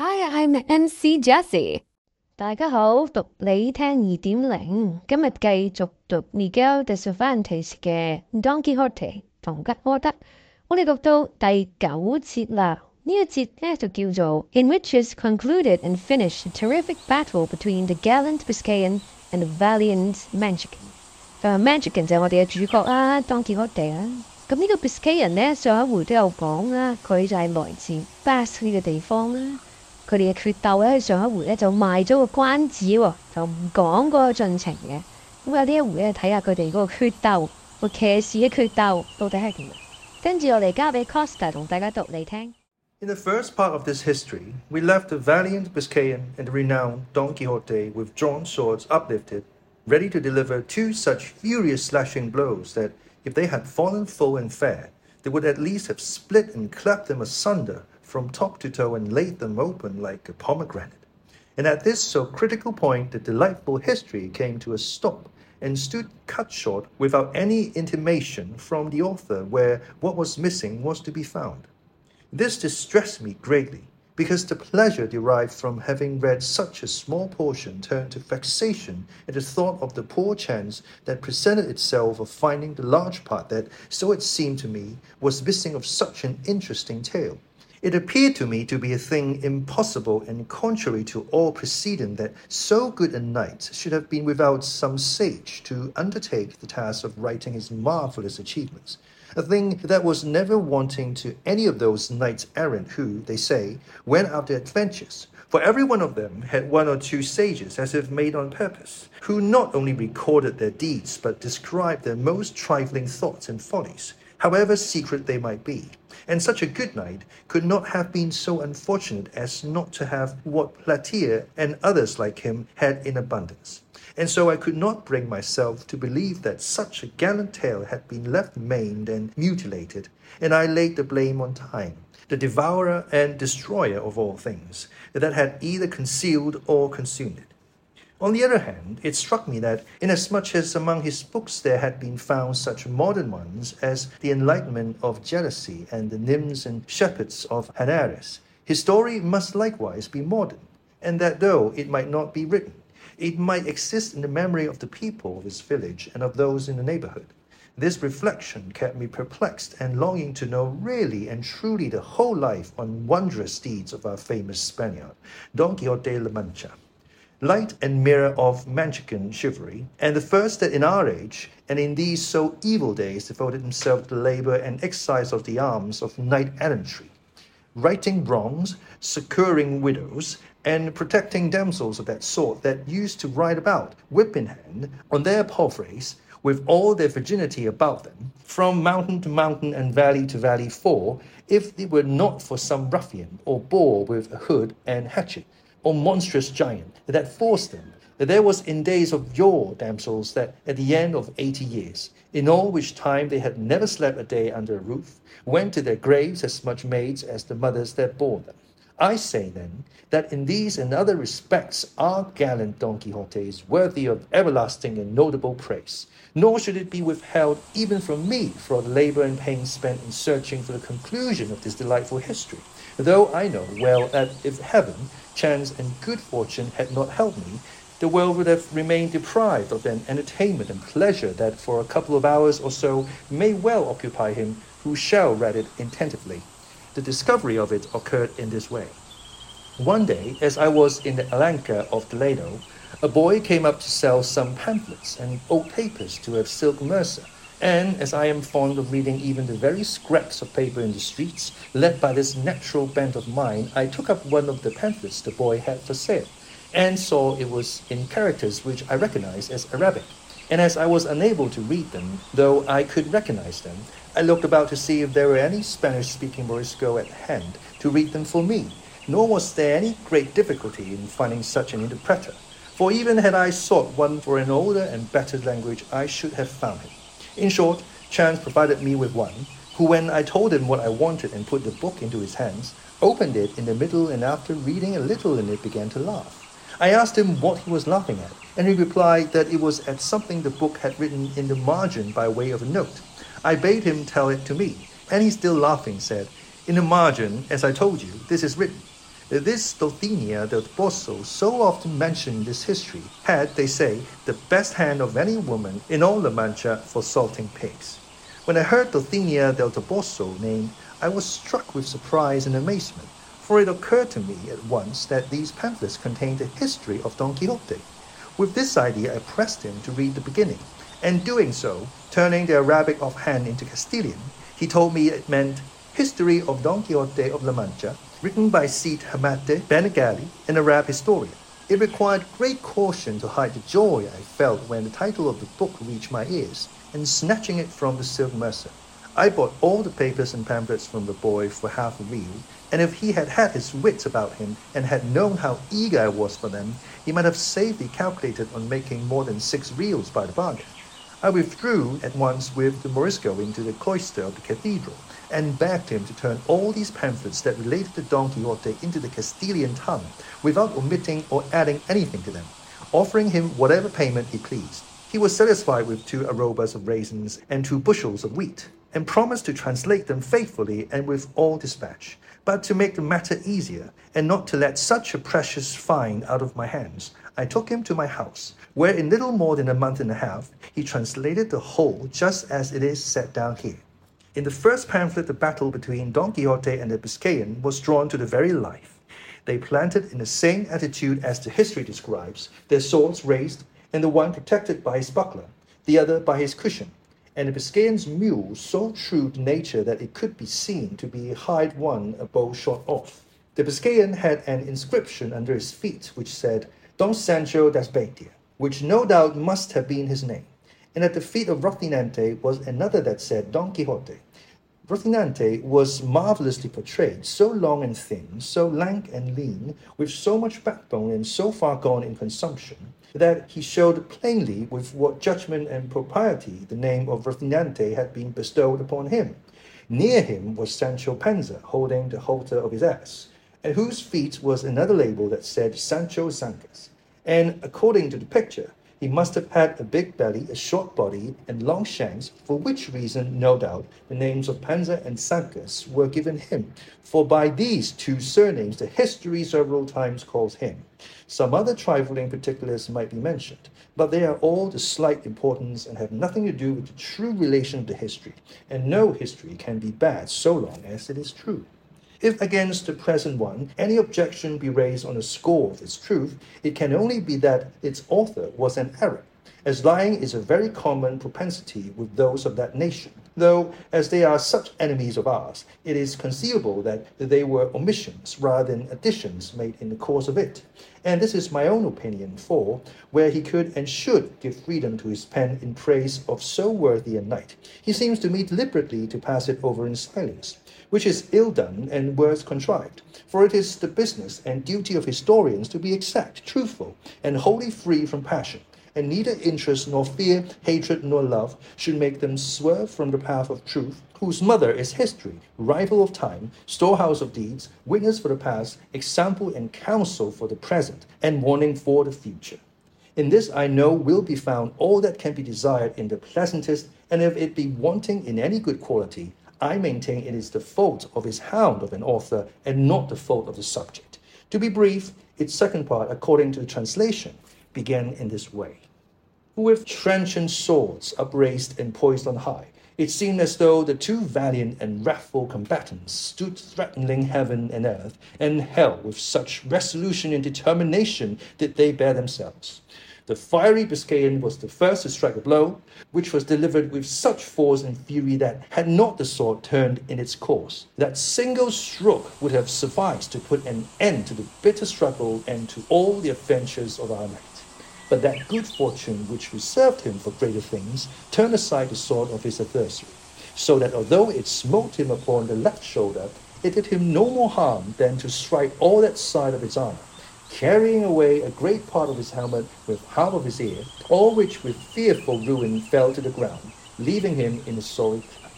Hi, I'm MC Jessie。大家好，讀你聽二點零，今日繼續讀 Miguel de Cervantes 嘅 Don Quixote 同吉柯德，我哋讀到第九節啦。呢一節咧就叫做 In which is concluded and finished a terrific battle between the gallant Biscayan and the valiant Manchican。誒，Manchican 就係我哋嘅主角啦，Don Quixote 啦。咁呢個 Biscayan 咧，上一回都有講啦，佢就係來自 Basque 呢個地方啦。 佢哋嘅决斗咧，上一回咧就卖咗个关子喎，就唔讲嗰个进程嘅。咁有呢一回咧，睇下佢哋嗰个决斗，个骑士嘅决斗到底系点？跟住我哋交俾 Costa 同大家读嚟听。 In the first part of this history, we left the valiant Biscayan and the renowned Don Quixote with drawn swords uplifted, ready to deliver two such furious slashing blows that, if they had fallen full and fair, they would at least have split and clapped them asunder from top to toe and laid them open like a pomegranate. And at this so critical point, the delightful history came to a stop and stood cut short without any intimation from the author where what was missing was to be found. This distressed me greatly, because the pleasure derived from having read such a small portion turned to vexation at the thought of the poor chance that presented itself of finding the large part that, so it seemed to me, was missing of such an interesting tale. It appeared to me to be a thing impossible and contrary to all precedent that so good a knight should have been without some sage to undertake the task of writing his marvelous achievements a thing that was never wanting to any of those knights errant who, they say, went after adventures. For every one of them had one or two sages, as if made on purpose, who not only recorded their deeds, but described their most trifling thoughts and follies, however secret they might be. And such a good knight could not have been so unfortunate as not to have what Platir and others like him had in abundance and so I could not bring myself to believe that such a gallant tale had been left maimed and mutilated, and I laid the blame on time, the devourer and destroyer of all things, that had either concealed or consumed it. On the other hand, it struck me that, inasmuch as among his books there had been found such modern ones as The Enlightenment of Jealousy and The Nymphs and Shepherds of Henares, his story must likewise be modern, and that though it might not be written, it might exist in the memory of the people of his village and of those in the neighborhood. This reflection kept me perplexed and longing to know really and truly the whole life and wondrous deeds of our famous Spaniard, Don Quixote de La Mancha. Light and mirror of Manchegan chivalry, and the first that in our age, and in these so evil days, devoted himself to the labor and exercise of the arms of knight errantry, righting wrongs, succoring widows, and protecting damsels of that sort that used to ride about, whip in hand, on their palfreys, with all their virginity about them, from mountain to mountain and valley to valley, for, if it were not for some ruffian or boor with a hood and hatchet, or monstrous giant that forced them, that there was in days of yore damsels that at the end of eighty years, in all which time they had never slept a day under a roof, went to their graves as much maids as the mothers that bore them. I say then that in these and other respects our gallant Don Quixote is worthy of everlasting and notable praise, nor should it be withheld even from me for the labor and pains spent in searching for the conclusion of this delightful history, though I know well that if heaven, chance, and good fortune had not helped me, the world would have remained deprived of an entertainment and pleasure that for a couple of hours or so may well occupy him who shall read it attentively. The discovery of it occurred in this way. One day, as I was in the Alcana of Toledo, a boy came up to sell some pamphlets and old papers to a silk mercer, and as I am fond of reading even the very scraps of paper in the streets, led by this natural bent of mine, I took up one of the pamphlets the boy had for sale, and saw it was in characters which I recognized as Arabic. And as I was unable to read them, though I could recognize them, I looked about to see if there were any Spanish speaking Morisco at hand to read them for me, nor was there any great difficulty in finding such an interpreter. For even had I sought one for an older and better language, I should have found him. In short, chance provided me with one, who, when I told him what I wanted and put the book into his hands, opened it in the middle and after reading a little in it began to laugh. I asked him what he was laughing at, and he replied that it was at something the book had written in the margin by way of a note. I bade him tell it to me, and he still laughing said, In the margin, as I told you, this is written. This Dulcinea del Toboso, so often mentioned in this history, had, they say, the best hand of any woman in all La Mancha for salting pigs. When I heard Dulcinea del Toboso named, I was struck with surprise and amazement, for it occurred to me at once that these pamphlets contained the history of Don Quixote. With this idea, I pressed him to read the beginning, and doing so, turning the Arabic offhand into Castilian, he told me it meant History of Don Quixote of La Mancha, written by Cide Hamete Benengeli, an Arab historian. It required great caution to hide the joy I felt when the title of the book reached my ears, and snatching it from the silk mercer. I bought all the papers and pamphlets from the boy for half a real, and if he had had his wits about him and had known how eager I was for them, he might have safely calculated on making more than six reals by the bargain. I withdrew at once with the Morisco into the cloister of the cathedral, and begged him to turn all these pamphlets that related to Don Quixote into the Castilian tongue, without omitting or adding anything to them, offering him whatever payment he pleased. He was satisfied with two arrobas of raisins and two bushels of wheat, and promised to translate them faithfully and with all dispatch. But to make the matter easier, and not to let such a precious find out of my hands, I took him to my house, where in little more than a month and a half he translated the whole just as it is set down here. In the first pamphlet, the battle between Don Quixote and the Biscayan was drawn to the very life. They planted in the same attitude as the history describes, their swords raised, and the one protected by his buckler, the other by his cushion, and the Biscayan's mule so true to nature that it could be seen to be a hired one a bow shot off. The Biscayan had an inscription under his feet which said, Don Sancho de Azpeitia, which no doubt must have been his name. And at the feet of Rocinante was another that said Don Quixote. Rocinante was marvelously portrayed, so long and thin, so lank and lean, with so much backbone and so far gone in consumption, that he showed plainly with what judgment and propriety the name of Rocinante had been bestowed upon him. Near him was Sancho Panza, holding the halter of his ass, at whose feet was another label that said Sancho Zancas. And according to the picture, he must have had a big belly, a short body, and long shanks, for which reason, no doubt, the names of Panza and Zancas were given him, for by these two surnames the history several times calls him. Some other trifling particulars might be mentioned, but they are all of slight importance and have nothing to do with the true relation of the history, and no history can be bad so long as it is true. If against the present one any objection be raised on the score of its truth, it can only be that its author was an Arab, as lying is a very common propensity with those of that nation. Though, as they are such enemies of ours, it is conceivable that they were omissions rather than additions made in the course of it. And this is my own opinion, for, where he could and should give freedom to his pen in praise of so worthy a knight, he seems to me deliberately to pass it over in silence which is ill done and worse contrived. For it is the business and duty of historians to be exact, truthful, and wholly free from passion, and neither interest nor fear, hatred nor love should make them swerve from the path of truth, whose mother is history, rival of time, storehouse of deeds, witness for the past, example and counsel for the present, and warning for the future. In this I know will be found all that can be desired in the pleasantest, and if it be wanting in any good quality, I maintain it is the fault of his hound of an author and not the fault of the subject. To be brief, its second part, according to the translation, began in this way. With trenchant swords upraised and poised on high, it seemed as though the two valiant and wrathful combatants stood threatening heaven and earth and hell with such resolution and determination did they bear themselves. The fiery Biscayan was the first to strike a blow, which was delivered with such force and fury that, had not the sword turned in its course, that single stroke would have sufficed to put an end to the bitter struggle and to all the adventures of our knight. But that good fortune which reserved him for greater things turned aside the sword of his adversary, so that although it smote him upon the left shoulder, it did him no more harm than to strike all that side of his armor carrying away a great part of his helmet with half of his ear, all which with fearful ruin fell to the ground, leaving him in a sorry plight.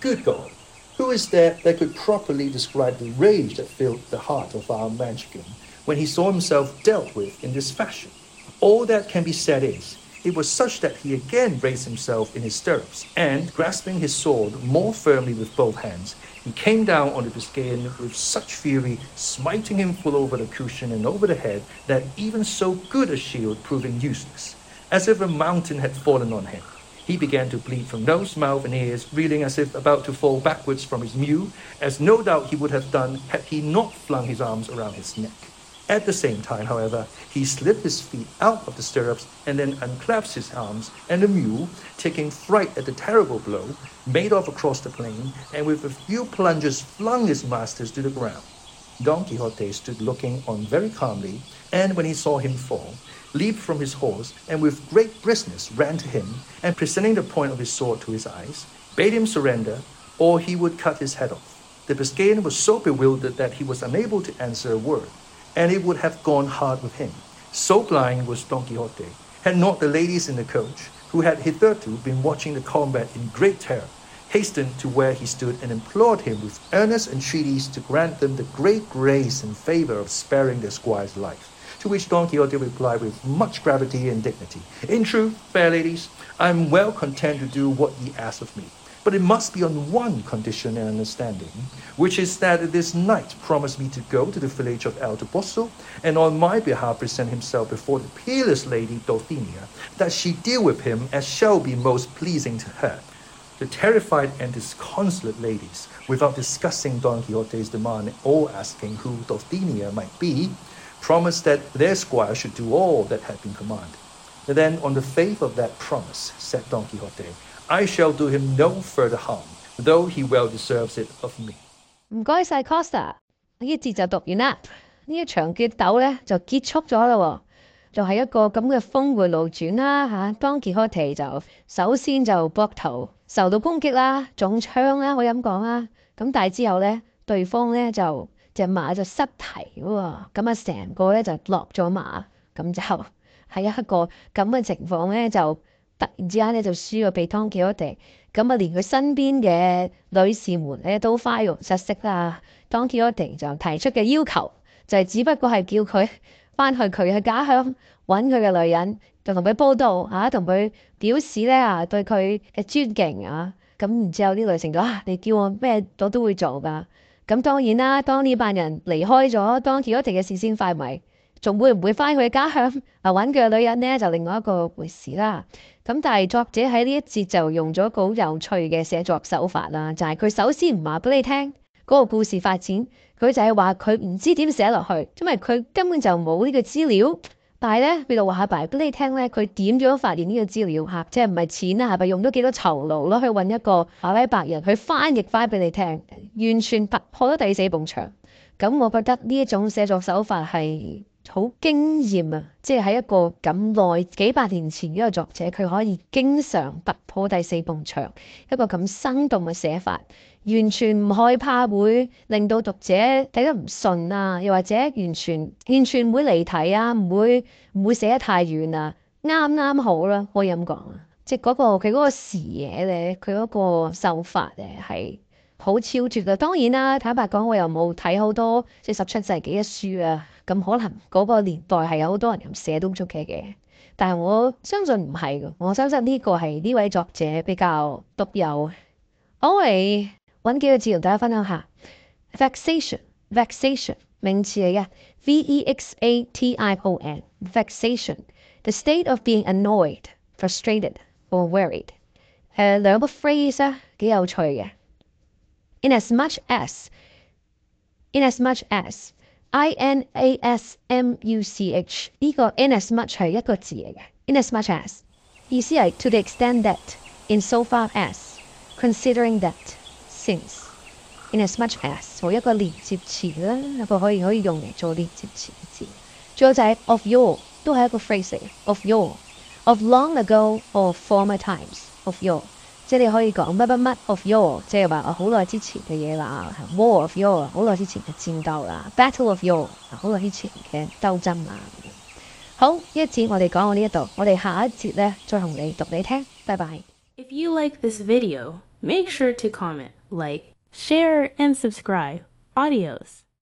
Good God! Who is there that could properly describe the rage that filled the heart of our Manchegan when he saw himself dealt with in this fashion? All that can be said is, It was such that he again raised himself in his stirrups, and grasping his sword more firmly with both hands, he came down on the Biscayan with such fury, smiting him full over the cushion and over the head, that even so good a shield proving useless, as if a mountain had fallen on him. He began to bleed from nose, mouth, and ears, reeling as if about to fall backwards from his mule, as no doubt he would have done had he not flung his arms around his neck. At the same time, however, he slipped his feet out of the stirrups and then unclasped his arms, and the mule, taking fright at the terrible blow, made off across the plain, and with a few plunges flung his masters to the ground. Don Quixote stood looking on very calmly, and when he saw him fall, leaped from his horse, and with great briskness ran to him, and presenting the point of his sword to his eyes, bade him surrender, or he would cut his head off. The Biscayan was so bewildered that he was unable to answer a word and it would have gone hard with him. So blind was Don Quixote, had not the ladies in the coach, who had hitherto been watching the combat in great terror, hastened to where he stood and implored him with earnest entreaties to grant them the great grace and favor of sparing their squire's life. To which Don Quixote replied with much gravity and dignity, In truth, fair ladies, I am well content to do what ye ask of me but it must be on one condition and understanding, which is that this knight promise me to go to the village of El Toboso and on my behalf present himself before the peerless lady Dulcinea, that she deal with him as shall be most pleasing to her. The terrified and disconsolate ladies, without discussing Don Quixote's demand or asking who Dulcinea might be, promised that their squire should do all that had been commanded. And Then, on the faith of that promise, said Don Quixote, I shall do him no further harm, though he well deserves it of me. 唔該晒 Costa，呢一節就讀完啦。呢一場決鬥咧就結束咗啦喎，就係、是、一個咁嘅峰迴路轉啦嚇。當傑科提就首先就膊頭受到攻擊啦，中槍啦，可以咁講啦。咁但係之後咧，對方咧就隻馬就失蹄喎，咁啊成個咧就落咗馬，咁就係一個咁嘅情況咧就。 突然之間咧就輸咗俾湯傑克迪，咁啊連佢身邊嘅女士們咧都花容失色啦。湯傑克迪就提出嘅要求就係只不過係叫佢翻去佢嘅家鄉揾佢嘅女人，就同佢報道嚇，同佢表示咧啊對佢嘅尊敬啊。咁然之後啲女性就啊，你叫我咩我都會做㗎。咁當然啦，當呢班人離開咗湯傑克迪嘅視線範圍。 仲會唔會翻去家鄉啊揾佢嘅女人呢？就另外一個回事啦。咁但係作者喺呢一節就用咗一個好有趣嘅寫作手法啦，就係佢首先唔話俾你聽嗰個故事發展，佢就係話佢唔知點寫落去，因為佢根本就冇呢個資料。但係咧，佢就話俾你聽咧，佢點樣發現呢個資料嚇，即係唔係錢啊？係咪用咗幾多酬勞咯？去揾一個阿拉伯人去翻譯翻俾你聽，完全突破咗第四埲牆。咁我覺得呢一種寫作手法係。 好驚豔啊！即係喺一個咁耐幾百年前呢個作者，佢可以經常突破第四埲牆，一個咁生動嘅寫法，完全唔害怕會令到讀者睇得唔順啊，又或者完全完全唔會離題啊，唔會唔會寫得太遠啊，啱啱好啦，可以咁講啊！即係嗰個佢嗰個視野咧，佢嗰個手法咧係好超絕嘅。當然啦，坦白講，我又冇睇好多即係十七世紀嘅書啊。 咁可能嗰個年代係有好多人咁寫都出奇嘅，但係我相信唔係嘅，我相信呢個係呢位作者比較獨有。我嚟揾幾個字同大家分享下，vexation，vexation 名詞嚟嘅，v e x a t i o n，vexation，the state of being annoyed，frustrated or worried。誒兩個 phrase 啊，幾有趣嘅，in as much as，in as much as。 I N A S M U C H. 呢個 inasmuch 係一個字嚟嘅，inasmuch as much as 意思係 to the extent that, in so far as, considering that, since, in as much as, 冇一個連接詞啦，一個可以可以用嚟做連接詞嘅字。仲有就係 of yore 都係一個 phrase 嚟，of yore，of long ago or former times of yore。即係你可以講乜乜乜 of your，即係話我好耐之前嘅嘢啦，war of your 好耐之前嘅戰鬥啦，battle of your 好耐之前嘅鬥爭啦。好，呢一節我哋講到呢一度，我哋下一節咧再同你讀你聽，拜拜。If you like this video, make sure to comment, like, share, and subscribe. Adios.